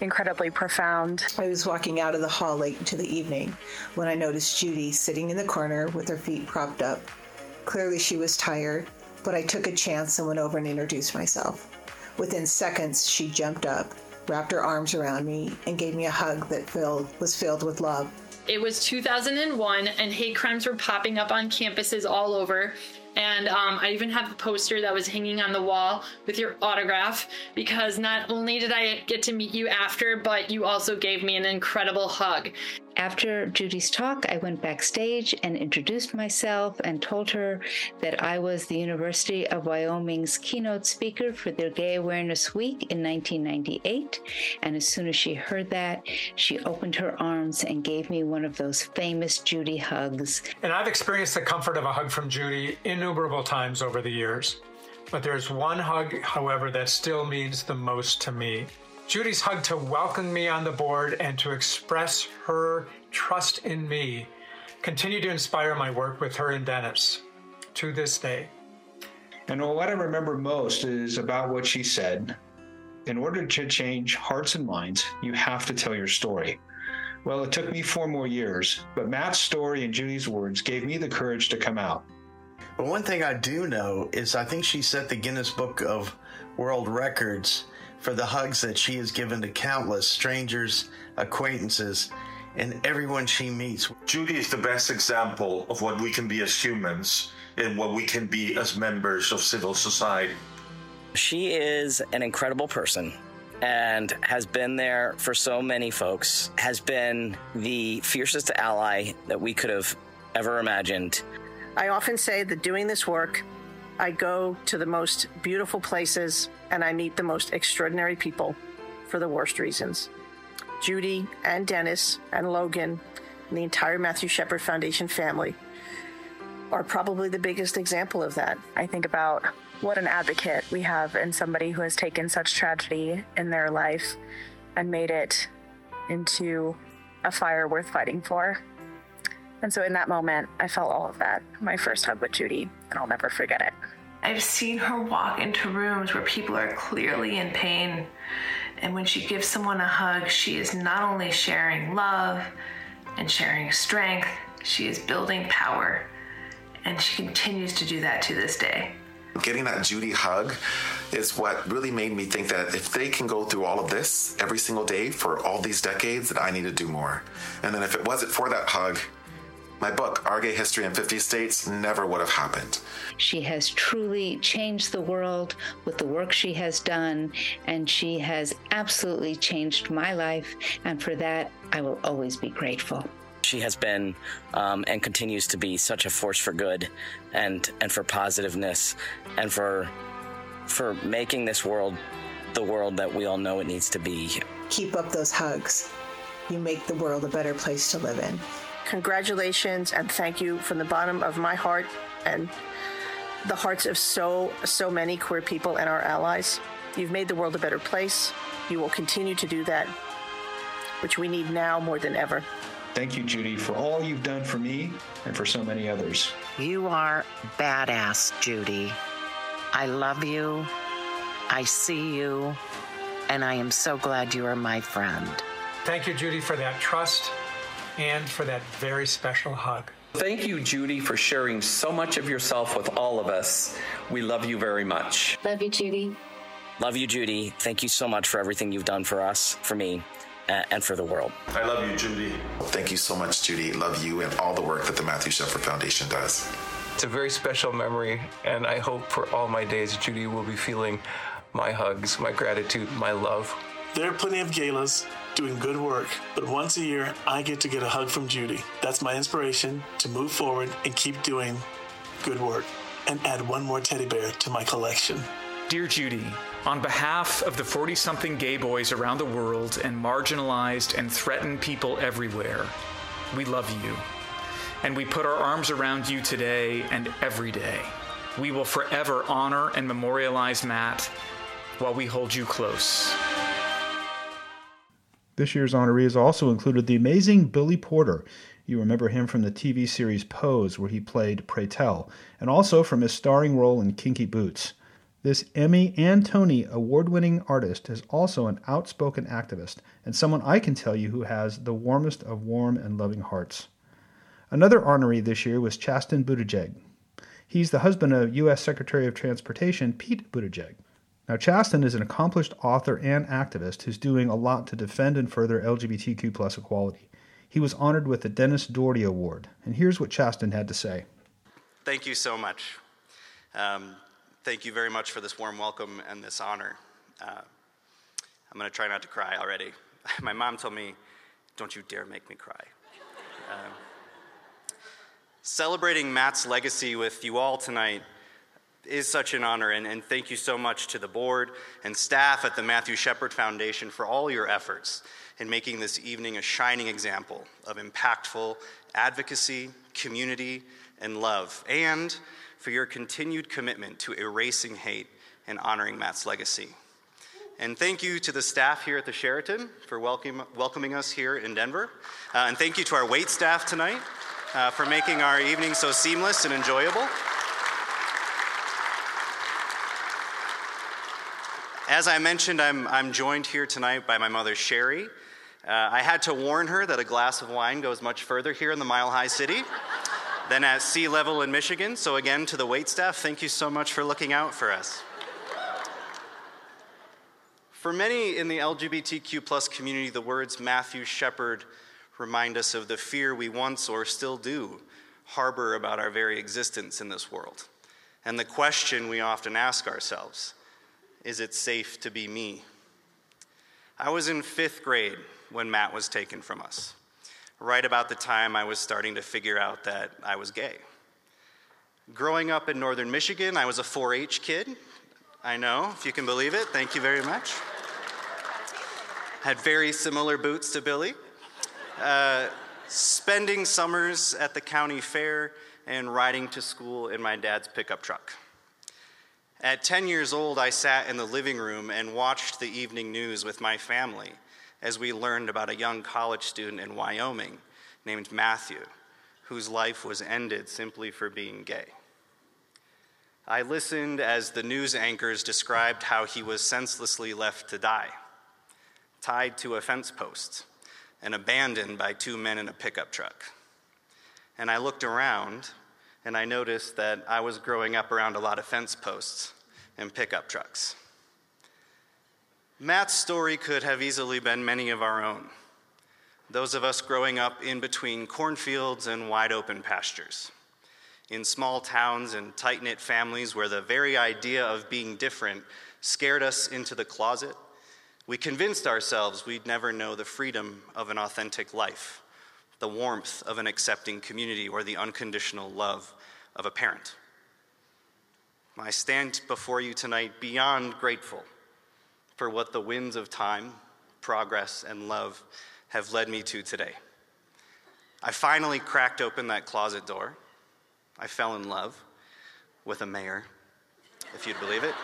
incredibly profound. I was walking out of the hall late into the evening when I noticed Judy sitting in the corner with her feet propped up. Clearly, she was tired, but I took a chance and went over and introduced myself. Within seconds, she jumped up, wrapped her arms around me, and gave me a hug that filled, was filled with love. It was 2001, and hate crimes were popping up on campuses all over. And um, I even have a poster that was hanging on the wall with your autograph because not only did I get to meet you after, but you also gave me an incredible hug. After Judy's talk, I went backstage and introduced myself and told her that I was the University of Wyoming's keynote speaker for their Gay Awareness Week in 1998. And as soon as she heard that, she opened her arms and gave me one of those famous Judy hugs. And I've experienced the comfort of a hug from Judy innumerable times over the years. But there's one hug, however, that still means the most to me. Judy's hug to welcome me on the board and to express her trust in me continue to inspire my work with her and Dennis to this day. And what I remember most is about what she said. In order to change hearts and minds, you have to tell your story. Well, it took me four more years, but Matt's story and Judy's words gave me the courage to come out. But one thing I do know is I think she set the Guinness Book of World Records for the hugs that she has given to countless strangers, acquaintances, and everyone she meets. Judy is the best example of what we can be as humans and what we can be as members of civil society. She is an incredible person and has been there for so many folks, has been the fiercest ally that we could have ever imagined. I often say that doing this work, I go to the most beautiful places and I meet the most extraordinary people for the worst reasons. Judy and Dennis and Logan and the entire Matthew Shepard Foundation family are probably the biggest example of that. I think about what an advocate we have in somebody who has taken such tragedy in their life and made it into a fire worth fighting for. And so in that moment, I felt all of that. My first hug with Judy, and I'll never forget it. I've seen her walk into rooms where people are clearly in pain. And when she gives someone a hug, she is not only sharing love and sharing strength, she is building power. And she continues to do that to this day. Getting that Judy hug is what really made me think that if they can go through all of this every single day for all these decades, that I need to do more. And then if it wasn't for that hug, my book, Our Gay History in 50 States, never would have happened. She has truly changed the world with the work she has done, and she has absolutely changed my life. And for that, I will always be grateful. She has been um, and continues to be such a force for good and, and for positiveness and for, for making this world the world that we all know it needs to be. Keep up those hugs. You make the world a better place to live in. Congratulations and thank you from the bottom of my heart and the hearts of so, so many queer people and our allies. You've made the world a better place. You will continue to do that, which we need now more than ever. Thank you, Judy, for all you've done for me and for so many others. You are badass, Judy. I love you. I see you. And I am so glad you are my friend. Thank you, Judy, for that trust and for that very special hug. Thank you, Judy, for sharing so much of yourself with all of us. We love you very much. Love you, Judy. Love you, Judy. Thank you so much for everything you've done for us, for me, and for the world. I love you, Judy. Thank you so much, Judy. Love you and all the work that the Matthew Shepard Foundation does. It's a very special memory, and I hope for all my days, Judy will be feeling my hugs, my gratitude, my love. There are plenty of galas doing good work, but once a year I get to get a hug from Judy. That's my inspiration to move forward and keep doing good work and add one more teddy bear to my collection. Dear Judy, on behalf of the 40 something gay boys around the world and marginalized and threatened people everywhere, we love you. And we put our arms around you today and every day. We will forever honor and memorialize Matt while we hold you close. This year's honorees also included the amazing Billy Porter. You remember him from the TV series Pose, where he played Pray Tell, and also from his starring role in Kinky Boots. This Emmy and Tony award winning artist is also an outspoken activist and someone I can tell you who has the warmest of warm and loving hearts. Another honoree this year was Chasten Buttigieg. He's the husband of U.S. Secretary of Transportation Pete Buttigieg. Now, Chasten is an accomplished author and activist who's doing a lot to defend and further LGBTQ plus equality. He was honored with the Dennis Doherty Award, and here's what Chasten had to say. Thank you so much. Um, thank you very much for this warm welcome and this honor. Uh, I'm going to try not to cry already. My mom told me, don't you dare make me cry. Um, celebrating Matt's legacy with you all tonight is such an honor, and, and, thank you so much to the board and staff at the Matthew Shepard Foundation for all your efforts in making this evening a shining example of impactful advocacy, community, and love, and for your continued commitment to erasing hate and honoring Matt's legacy. And thank you to the staff here at the Sheraton for welcome, welcoming us here in Denver. Uh, and thank you to our wait staff tonight uh, for making our evening so seamless and enjoyable. As I mentioned, I'm, I'm joined here tonight by my mother, Sherry. Uh, I had to warn her that a glass of wine goes much further here in the Mile High City than at sea level in Michigan. So, again, to the wait staff, thank you so much for looking out for us. For many in the LGBTQ plus community, the words Matthew Shepard remind us of the fear we once or still do harbor about our very existence in this world. And the question we often ask ourselves is it safe to be me? I was in fifth grade when Matt was taken from us, right about the time I was starting to figure out that I was gay. Growing up in northern Michigan, I was a 4 H kid. I know, if you can believe it. Thank you very much. Had very similar boots to Billy. Uh, spending summers at the county fair and riding to school in my dad's pickup truck. At 10 years old, I sat in the living room and watched the evening news with my family as we learned about a young college student in Wyoming named Matthew, whose life was ended simply for being gay. I listened as the news anchors described how he was senselessly left to die, tied to a fence post and abandoned by two men in a pickup truck. And I looked around and I noticed that I was growing up around a lot of fence posts and pickup trucks. Matt's story could have easily been many of our own, those of us growing up in between cornfields and wide open pastures, in small towns and tight knit families where the very idea of being different scared us into the closet. We convinced ourselves we'd never know the freedom of an authentic life the warmth of an accepting community, or the unconditional love of a parent. I stand before you tonight beyond grateful for what the winds of time, progress, and love have led me to today. I finally cracked open that closet door. I fell in love with a mayor, if you'd believe it.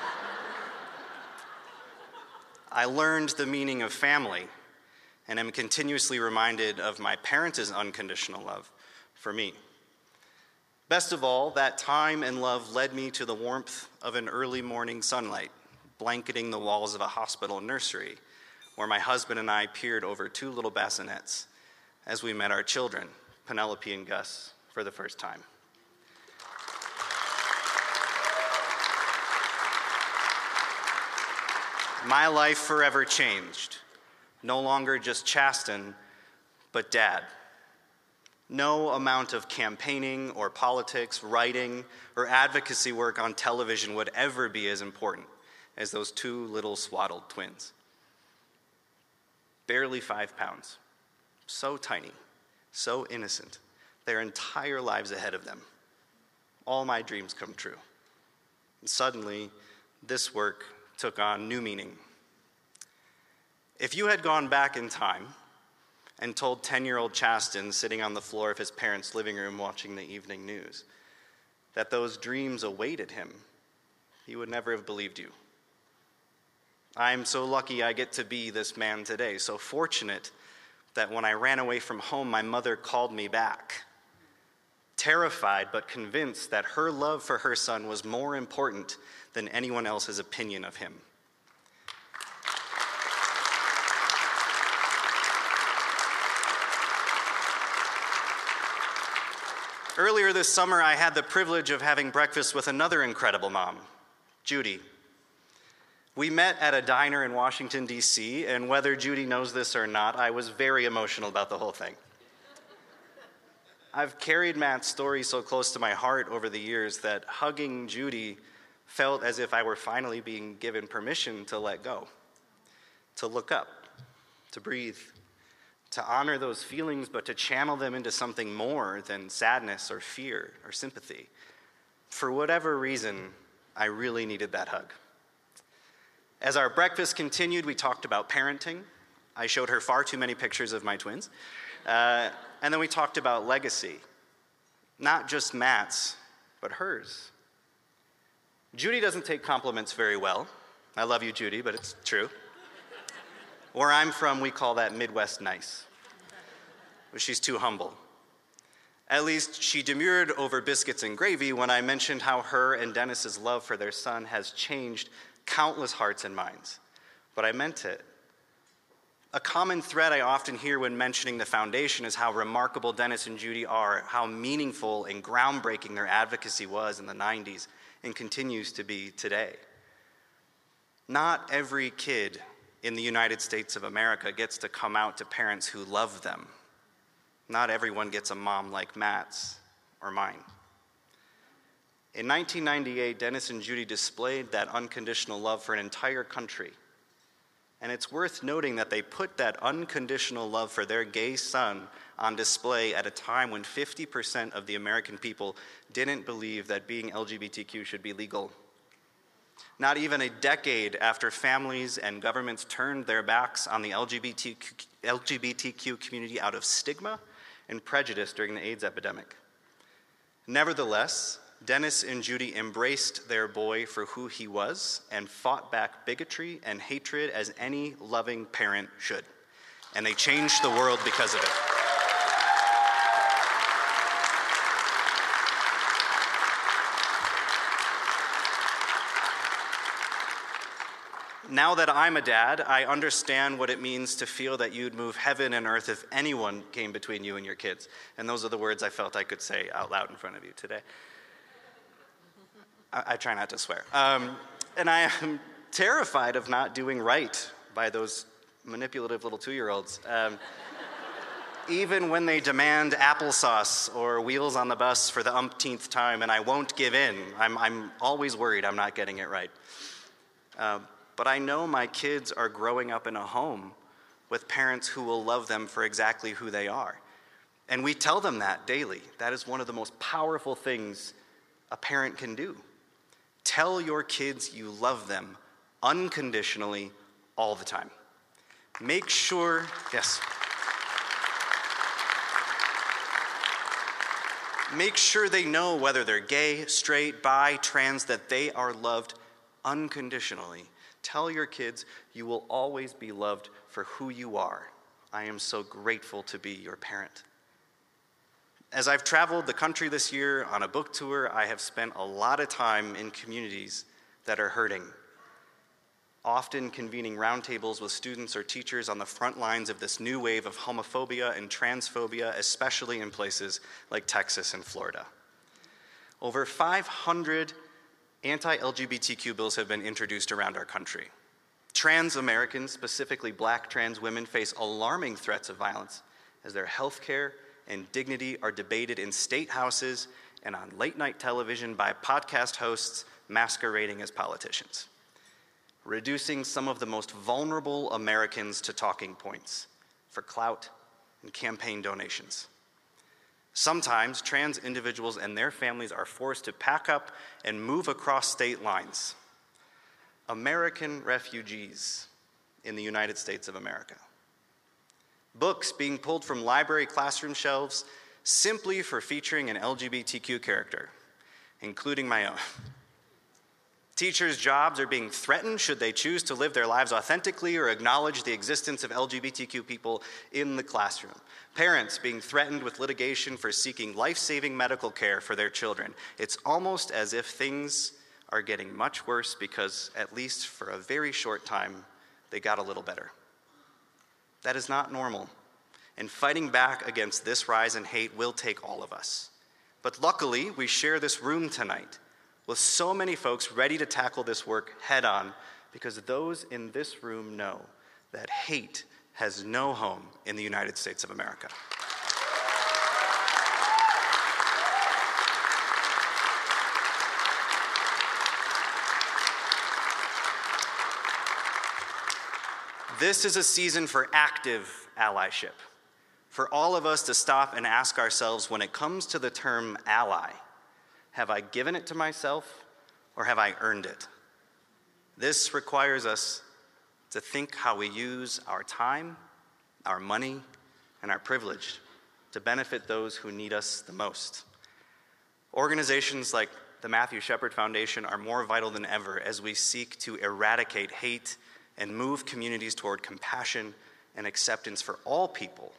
I learned the meaning of family and am continuously reminded of my parents' unconditional love for me. Best of all, that time and love led me to the warmth of an early morning sunlight, blanketing the walls of a hospital nursery, where my husband and I peered over two little bassinets as we met our children, Penelope and Gus, for the first time. My life forever changed no longer just Chasten, but dad. No amount of campaigning or politics, writing, or advocacy work on television would ever be as important as those two little swaddled twins. Barely five pounds, so tiny, so innocent, their entire lives ahead of them. All my dreams come true. And suddenly, this work took on new meaning if you had gone back in time and told 10 year old Chasten sitting on the floor of his parents' living room watching the evening news that those dreams awaited him, he would never have believed you. I'm so lucky I get to be this man today, so fortunate that when I ran away from home, my mother called me back. Terrified but convinced that her love for her son was more important than anyone else's opinion of him. Earlier this summer, I had the privilege of having breakfast with another incredible mom, Judy. We met at a diner in Washington, D.C., and whether Judy knows this or not, I was very emotional about the whole thing. I've carried Matt's story so close to my heart over the years that hugging Judy felt as if I were finally being given permission to let go, to look up, to breathe, to honor those feelings, but to channel them into something more than sadness or fear or sympathy. For whatever reason, I really needed that hug. As our breakfast continued, we talked about parenting. I showed her far too many pictures of my twins. Uh, and then we talked about legacy, not just Matt's, but hers. Judy doesn't take compliments very well. I love you, Judy, but it's true. Where I'm from, we call that Midwest nice. But she's too humble. At least she demurred over biscuits and gravy when I mentioned how her and Dennis's love for their son has changed countless hearts and minds. But I meant it. A common thread I often hear when mentioning the foundation is how remarkable Dennis and Judy are, how meaningful and groundbreaking their advocacy was in the 90s and continues to be today. Not every kid in the United States of America gets to come out to parents who love them. Not everyone gets a mom like Matt's, or mine. In 1998, Dennis and Judy displayed that unconditional love for an entire country. And it's worth noting that they put that unconditional love for their gay son on display at a time when 50% of the American people didn't believe that being LGBTQ should be legal. Not even a decade after families and governments turned their backs on the LGBTQ, LGBTQ community out of stigma and prejudice during the AIDS epidemic. Nevertheless, Dennis and Judy embraced their boy for who he was and fought back bigotry and hatred as any loving parent should. And they changed the world because of it. Now that I'm a dad, I understand what it means to feel that you'd move heaven and earth if anyone came between you and your kids. And those are the words I felt I could say out loud in front of you today. I, I try not to swear. Um, and I am terrified of not doing right by those manipulative little two year olds. Um, even when they demand applesauce or wheels on the bus for the umpteenth time, and I won't give in, I'm, I'm always worried I'm not getting it right. Um, but I know my kids are growing up in a home with parents who will love them for exactly who they are. And we tell them that daily. That is one of the most powerful things a parent can do. Tell your kids you love them unconditionally all the time. Make sure, yes. Make sure they know whether they're gay, straight, bi, trans, that they are loved unconditionally Tell your kids you will always be loved for who you are. I am so grateful to be your parent. As I've traveled the country this year on a book tour, I have spent a lot of time in communities that are hurting, often convening roundtables with students or teachers on the front lines of this new wave of homophobia and transphobia, especially in places like Texas and Florida. Over 500 anti LGBTQ bills have been introduced around our country. Trans Americans, specifically black trans women, face alarming threats of violence as their health care and dignity are debated in state houses and on late night television by podcast hosts masquerading as politicians, reducing some of the most vulnerable Americans to talking points for clout and campaign donations. Sometimes trans individuals and their families are forced to pack up and move across state lines. American refugees in the United States of America. Books being pulled from library classroom shelves simply for featuring an LGBTQ character, including my own. Teachers' jobs are being threatened should they choose to live their lives authentically or acknowledge the existence of LGBTQ people in the classroom. Parents being threatened with litigation for seeking life saving medical care for their children. It's almost as if things are getting much worse because, at least for a very short time, they got a little better. That is not normal. And fighting back against this rise in hate will take all of us. But luckily, we share this room tonight with so many folks ready to tackle this work head on because those in this room know that hate has no home in the United States of America. This is a season for active allyship. For all of us to stop and ask ourselves when it comes to the term ally, have I given it to myself or have I earned it? This requires us to think how we use our time, our money, and our privilege to benefit those who need us the most. Organizations like the Matthew Shepard Foundation are more vital than ever as we seek to eradicate hate and move communities toward compassion and acceptance for all people,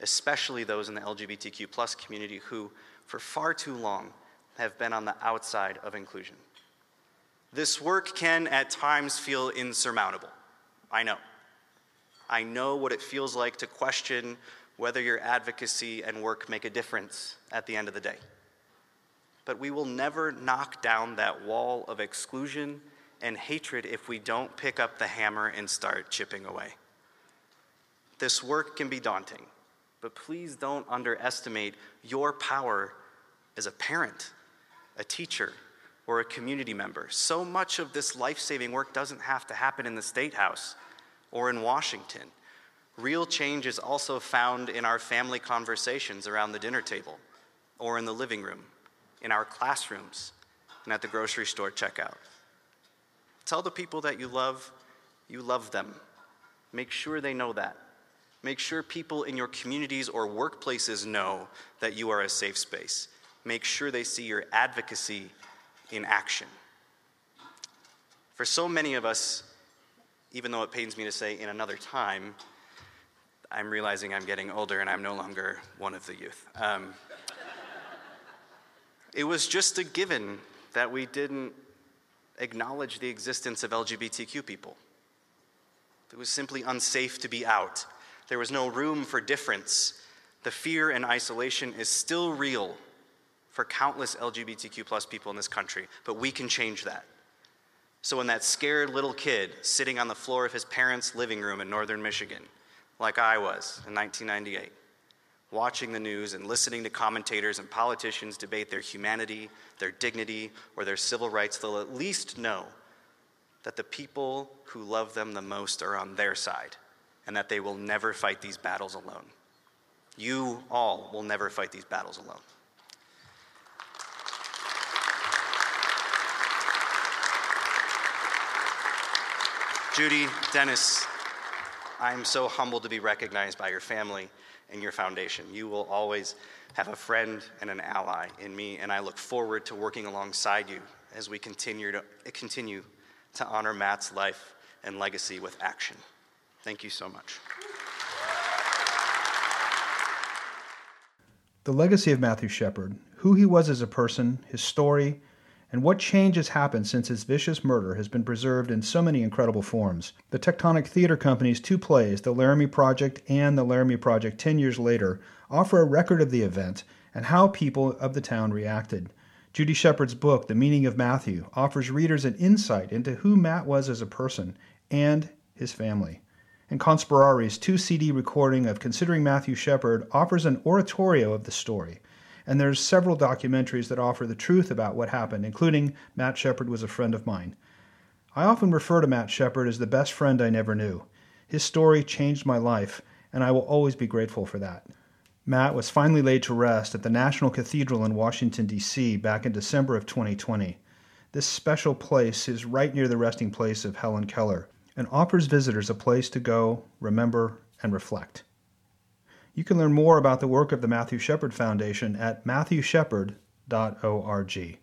especially those in the LGBTQ community who, for far too long, have been on the outside of inclusion. This work can at times feel insurmountable. I know. I know what it feels like to question whether your advocacy and work make a difference at the end of the day. But we will never knock down that wall of exclusion and hatred if we don't pick up the hammer and start chipping away. This work can be daunting, but please don't underestimate your power as a parent, a teacher, or a community member. So much of this life saving work doesn't have to happen in the State House or in Washington. Real change is also found in our family conversations around the dinner table or in the living room, in our classrooms, and at the grocery store checkout. Tell the people that you love, you love them. Make sure they know that. Make sure people in your communities or workplaces know that you are a safe space. Make sure they see your advocacy in action. For so many of us, even though it pains me to say in another time, I'm realizing I'm getting older and I'm no longer one of the youth. Um, it was just a given that we didn't acknowledge the existence of LGBTQ people. It was simply unsafe to be out. There was no room for difference. The fear and isolation is still real for countless LGBTQ plus people in this country, but we can change that. So when that scared little kid sitting on the floor of his parents' living room in northern Michigan, like I was in 1998, watching the news and listening to commentators and politicians debate their humanity, their dignity, or their civil rights, they'll at least know that the people who love them the most are on their side and that they will never fight these battles alone. You all will never fight these battles alone. Judy, Dennis, I'm so humbled to be recognized by your family and your foundation. You will always have a friend and an ally in me, and I look forward to working alongside you as we continue to continue to honor Matt's life and legacy with action. Thank you so much. The legacy of Matthew Shepard, who he was as a person, his story, and what change has happened since his vicious murder has been preserved in so many incredible forms. The Tectonic Theater Company's two plays, The Laramie Project and The Laramie Project 10 Years Later, offer a record of the event and how people of the town reacted. Judy Shepard's book, The Meaning of Matthew, offers readers an insight into who Matt was as a person and his family. And Conspirare's two CD recording of Considering Matthew Shepard offers an oratorio of the story. And there's several documentaries that offer the truth about what happened, including Matt Shepard was a friend of mine. I often refer to Matt Shepard as the best friend I never knew. His story changed my life, and I will always be grateful for that. Matt was finally laid to rest at the National Cathedral in Washington, D.C. back in December of 2020. This special place is right near the resting place of Helen Keller and offers visitors a place to go, remember, and reflect. You can learn more about the work of the Matthew Shepard Foundation at matthewshepard.org.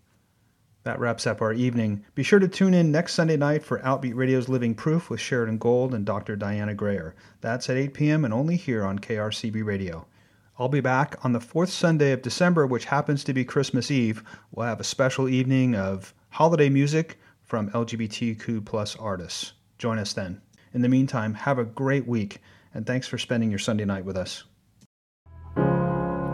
That wraps up our evening. Be sure to tune in next Sunday night for Outbeat Radio's Living Proof with Sheridan Gold and Dr. Diana Grayer. That's at 8 p.m. and only here on KRCB Radio. I'll be back on the fourth Sunday of December, which happens to be Christmas Eve. We'll have a special evening of holiday music from LGBTQ plus artists. Join us then. In the meantime, have a great week, and thanks for spending your Sunday night with us.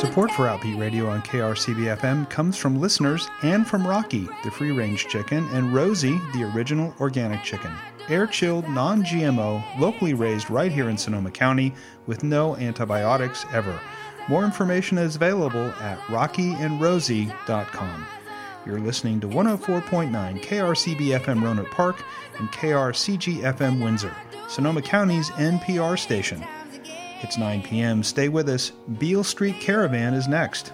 Support for Outbeat Radio on KRCB FM comes from listeners and from Rocky, the free range chicken, and Rosie, the original organic chicken. Air chilled, non GMO, locally raised right here in Sonoma County with no antibiotics ever. More information is available at rockyandrosie.com. You're listening to 104.9 KRCB FM Rohnert Park and KRCG FM Windsor, Sonoma County's NPR station. It's 9 p.m. Stay with us. Beale Street Caravan is next.